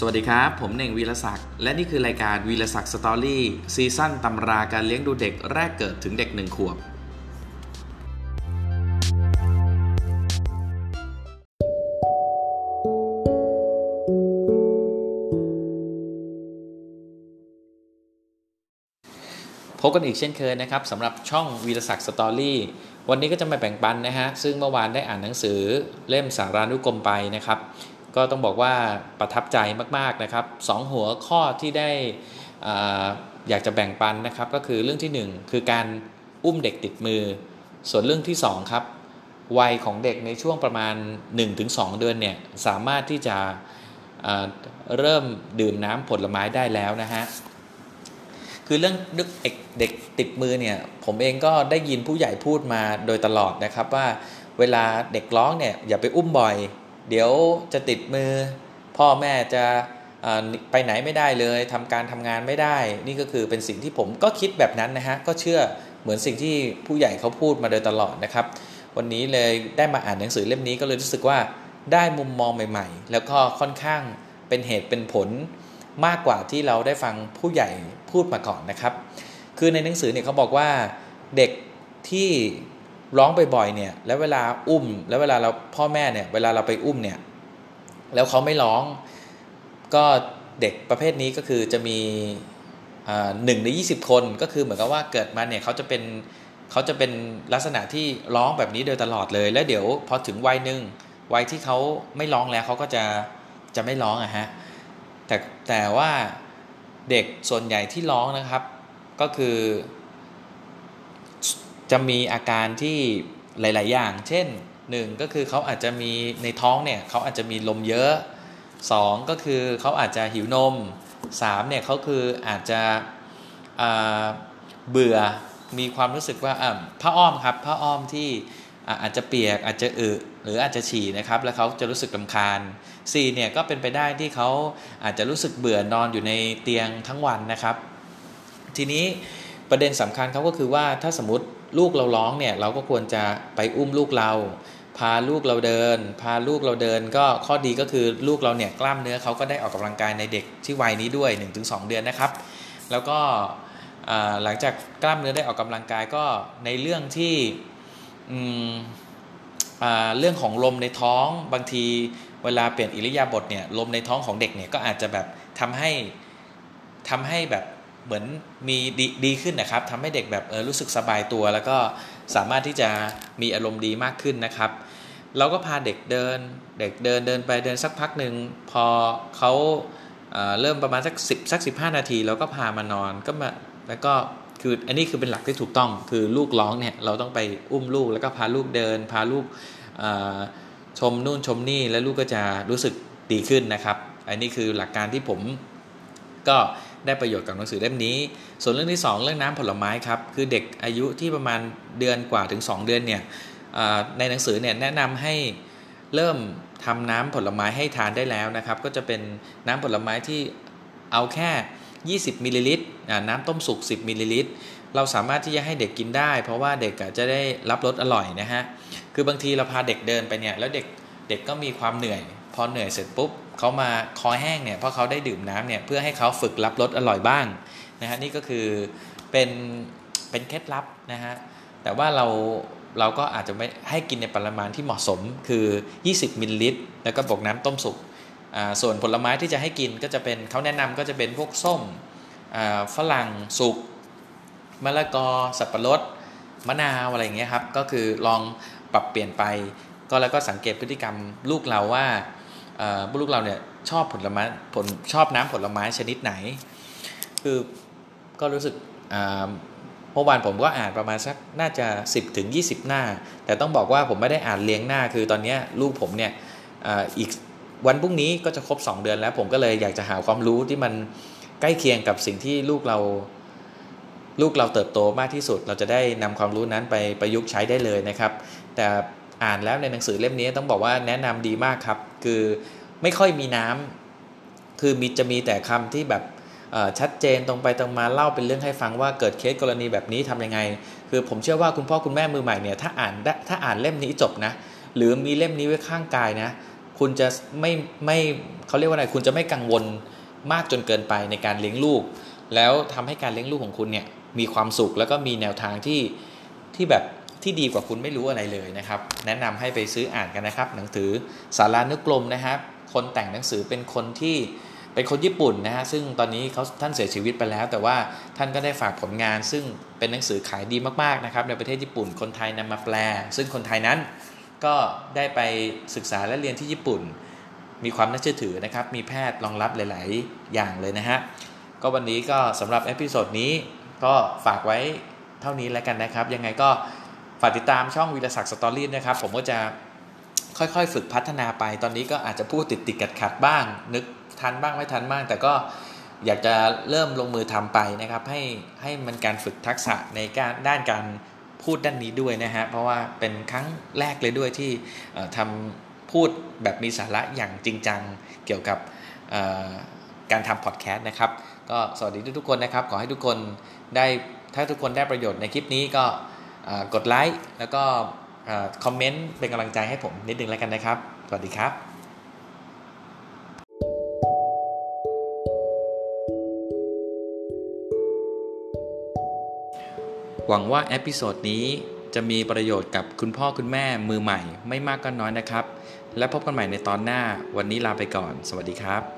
สวัสดีครับ ผมเน่งวีรศักดิ์และนี่คือรายการวีรศักดิ์สตอรี่ซีซั่นตำราการเลี้ยงดูเด็กแรกเกิดถึงเด็กหนึ่งขวบ พบกันอีกเช่นเคยนะครับสำหรับช่องวีรศักดิ์สตอรี่วันนี้ก็จะมาแบ่งปันนะฮะซึ่งเมื่อวานได้อ่านหนังสือเล่มสารานุกรมไปนะครับ ก็ต้องบอกว่าประทับใจมาก ๆ นะครับสองหัวข้อที่ได้อาอยากจะแบ่งปันนะครับ ก็คือเรื่องที่ 1 คือการอุ้มเด็กติดมือ ส่วนเรื่องที่ 2 ครับ วัยของเด็กในช่วงประมาณ 1-2 เดือนเนี่ย สามารถที่จะเริ่มดื่มน้ำผลไม้ได้แล้วนะฮะ คือเรื่องด็กเด็กติดมือเนี่ย ผมเองก็ได้ยินผู้ใหญ่พูดมาโดยตลอดนะครับว่าเวลาเด็กร้องเนี่ยอย่าไปอุ้มบ่อย เดี๋ยวจะติดมือ พ่อแม่จะไปไหนไม่ได้เลยทำการทำงานไม่ได้ นี่ก็คือเป็นสิ่งที่ผมก็คิดแบบนั้นนะฮะก็เชื่อเหมือนสิ่งที่ผู้ใหญ่เขาพูดมาโดยตลอดนะครับ วันนี้เลยได้มาอ่านหนังสือเล่มนี้ก็เลยรู้สึกว่าได้มุมมองใหม่ ๆ แล้วก็ค่อนข้างเป็นเหตุเป็นผลมากกว่าที่เราได้ฟังผู้ใหญ่พูดมาก่อนนะครับ คือในหนังสือเนี่ยเขาบอกว่าเด็กที่ ร้องบ่อยๆเนี่ย แล้วเวลาอุ้ม แล้วเวลาเราพ่อแม่เนี่ย เวลาเราไปอุ้มเนี่ย แล้วเขาไม่ร้อง ก็เด็กประเภทนี้ก็คือจะมีหนึ่งในยี่สิบคนก็คือเหมือนกับว่าเกิดมาเนี่ยเขาจะเป็นเขาจะเป็นลักษณะที่ร้องแบบนี้โดยตลอดเลย แล้วเดี๋ยวพอถึงวัยหนึ่งวัยที่เขาไม่ร้องแล้วเขาก็จะจะไม่ร้องอะฮะแต่แต่ว่าเด็กส่วนใหญ่ที่ร้องนะครับ ก็คือ จะมีอาการที่หลาย ๆ อย่าง เช่นหนึ่งก็คือเขาอาจจะมีในท้องเนี่ยเขาอาจจะมีลมเยอะสองก็คือเขาอาจจะหิวนมสามเนี่ยเขาคืออาจจะเบื่อมีความรู้สึกว่าผ้าอ้อมครับผ้าอ้อมที่อาจจะเปียกอาจจะอึหรืออาจจะฉี่นะครับ แล้วเขาจะรู้สึกลำคาญ 4 เนี่ยก็เป็นไปได้ที่เขาอาจจะรู้สึกเบื่อนอนอยู่ในเตียงทั้งวันนะครับ ทีนี้ประเด็นสำคัญเขาก็คือว่าถ้าสมมติ ลูกเราร้องเนี่ยเราก็ควรจะไปอุ้มลูกเรา พาลูกเราเดิน พาลูกเราเดิน ก็ข้อดีก็คือลูกเราเนี่ยกล้ามเนื้อเขาก็ได้ออกกำลังกายในเด็กที่วัยนี้ด้วย 1-2 เดือนนะครับ แล้วก็หลังจากกล้ามเนื้อได้ออกกำลังกายก็ในเรื่องที่เรื่องของลมในท้องบางทีเวลาเปลี่ยนอิริยาบถเนี่ยลมในท้องของเด็กเนี่ยก็อาจจะแบบทำให้ทำให้แบบ เหมือนมีดดีขึ้นนะครับทำให้เด็กแบบเออรู้สึกสบายตัว แล้วก็สามารถที่จะมีอารมณ์ดีมากขึ้นนะครับ เราก็พาเด็กเดิน เด็กเดินเดินไปเดินสักพักหนึ่งพอเขาเริ่มประมาณสักสิบสักสิบห้านาทีเราก็พามานอนก็มาแล้วก็คืออันนี้คือเป็นหลักที่ถูกต้องคือลูกร้องเนี่ยเราต้องไปอุ้มลูกแล้วก็พาลูกเดิน พาลูกชมนู่นชมนี่แล้วลูกก็จะรู้สึกดีขึ้นนะครับ อันนี้คือหลักการที่ผมก็ ได้ประโยชน์กับหนังสือเล่มนี้ ส่วนเรื่องที่ 2 เรื่องน้ำผลไม้ครับคือเด็กอายุที่ประมาณเดือนกว่าถึง 2 เดือนเนี่ยในหนังสือเนี่ยแนะนำให้เริ่มทำน้ำผลไม้ให้ทานได้แล้วนะครับ ก็จะเป็นน้ำผลไม้ที่เอาแค่ 20มิลลิลิตรน้ำต้มสุก 10มิลลิลิตรเราสามารถที่จะให้เด็กกินได้ เพราะว่าเด็กจะได้รับรสอร่อยนะฮะ คือบางทีเราพาเด็กเดินไปเนี่ย แล้วเด็กเด็กก็มีความเหนื่อย อเหนื่อยเสร็จปุ๊บเขามาคอแห้งเนี่ยเพราะเขาได้ดื่มน้ำเนี่ยเพื่อให้เขาฝึกรับรสอร่อยบ้างนะฮะนี่ก็คือเป็นเป็นเคล็ดลับนะฮะแต่ว่าเราเราก็อาจจะไม่ให้กินในปริมาณที่เหมาะสมคือ 20มิลลิลิตร แล้วก็บวกน้ำต้มสุกส่วนผลไม้ที่จะให้กินก็จะเป็นเขาแนะนำก็จะเป็นพวกส้มฝรั่งสุกมะละกอ สับปะรดมะนาวอะไรอย่างเงี้ยครับก็คือลองปรับเปลี่ยนไป ก็แล้วก็สังเกตพฤติกรรมลูกเราว่า ลูกเราเนี่ยชอบผลไม้ผลชอบน้ำผลไม้ชนิดไหน คือก็รู้สึกเมื่อวานผมก็อ่านประมาณสักน่าจะ 10ถึง20 หน้า แต่ต้องบอกว่าผมไม่ได้อ่านเลี้ยงหน้า คือตอนนี้ลูกผมเนี่ยอีกวันพรุ่งนี้ก็จะครบ 2 เดือนแล้ว ผมก็เลยอยากจะหาความรู้ที่มันใกล้เคียงกับสิ่งที่ลูกเรา ลูกเราเติบโตมากที่สุด เราจะได้นำความรู้นั้นไปประยุกต์ใช้ได้เลยนะครับ แต่ อ่านแล้วในหนังสือเล่มนี้ต้องบอกว่าแนะนำดีมากครับ คือไม่ค่อยมีน้ำคือมีจะมีแต่คำที่แบบชัดเจนตรงไปตรงมาเล่าเป็นเรื่องให้ฟังว่าเกิดเคสกรณีแบบนี้ทํำยังไง คือผมเชื่อว่าคุณพ่อคุณแม่มือใหม่เนี่ยถ้าอ่านถ้าอ่านเล่มนี้จบนะ หรือมีเล่มนี้ไว้ข้างกายนะ คุณจะไม่ไม่เขาเรียกว่าอะไรคุณจะไม่กังวลมากจนเกินไปในการเลี้ยงลูก แล้วทำให้การเลี้ยงลูกของคุณเนี่ยมีความสุขแล้วก็มีแนวทางที่ที่แบบ ที่ดีกว่าคุณไม่รู้อะไรเลยนะครับ แนะนำให้ไปซื้ออ่านกันนะครับ หนังสือสารานุกรมนะครับคนแต่งหนังสือเป็นคนที่เป็นคนญี่ปุ่นนะฮะซึ่งตอนนี้เขาท่านเสียชีวิตไปแล้ว แต่ว่าท่านก็ได้ฝากผลงาน ซึ่งเป็นหนังสือขายดีมากๆนะครับในประเทศญี่ปุ่นคนไทยนำมาแปล ซึ่งคนไทยนั้นก็ได้ไปศึกษาและเรียนที่ญี่ปุ่น มีความน่าเชื่อถือนะครับ มีแพทย์รองรับหลาย ๆ อย่างเลยนะฮะก็วันนี้ก็สำหรับ episode นี้ก็ฝากไว้เท่านี้แล้วกันนะครับ ยังไงก็ ฝากติดตามช่องวีรศักดิ์สตอรี่นะครับ ผมก็จะค่อยๆ ฝึกพัฒนาไป ตอนนี้ก็อาจจะพูดติดติดขัดขัดๆบ้าง นึกทันบ้างไม่ทันบ้าง แต่ก็อยากจะเริ่มลงมือทำไปนะครับ ให้ให้มันการฝึกทักษะในการด้านการพูดด้านนี้ด้วยนะฮะ เพราะว่าเป็นครั้งแรกเลยด้วยที่เอ่อทำพูดแบบมีสาระอย่างจริงจังเกี่ยวกับการทำพอดแคสต์นะครับ ก็สวัสดีทุกๆคนนะครับ ขอให้ทุกคนได้ถ้าทุกคนได้ประโยชน์ในคลิปนี้ก็ กดไลค์แล้วก็คอมเมนต์เป็นกำลังใจให้ผมนิดนึงแล้วกันนะครับ สวัสดีครับหวังว่า episode นี้จะมีประโยชน์กับคุณพ่อคุณแม่มือใหม่ไม่มากก็น้อยนะครับ และพบกันใหม่ในตอนหน้าวันนี้ลาไปก่อน สวัสดีครับ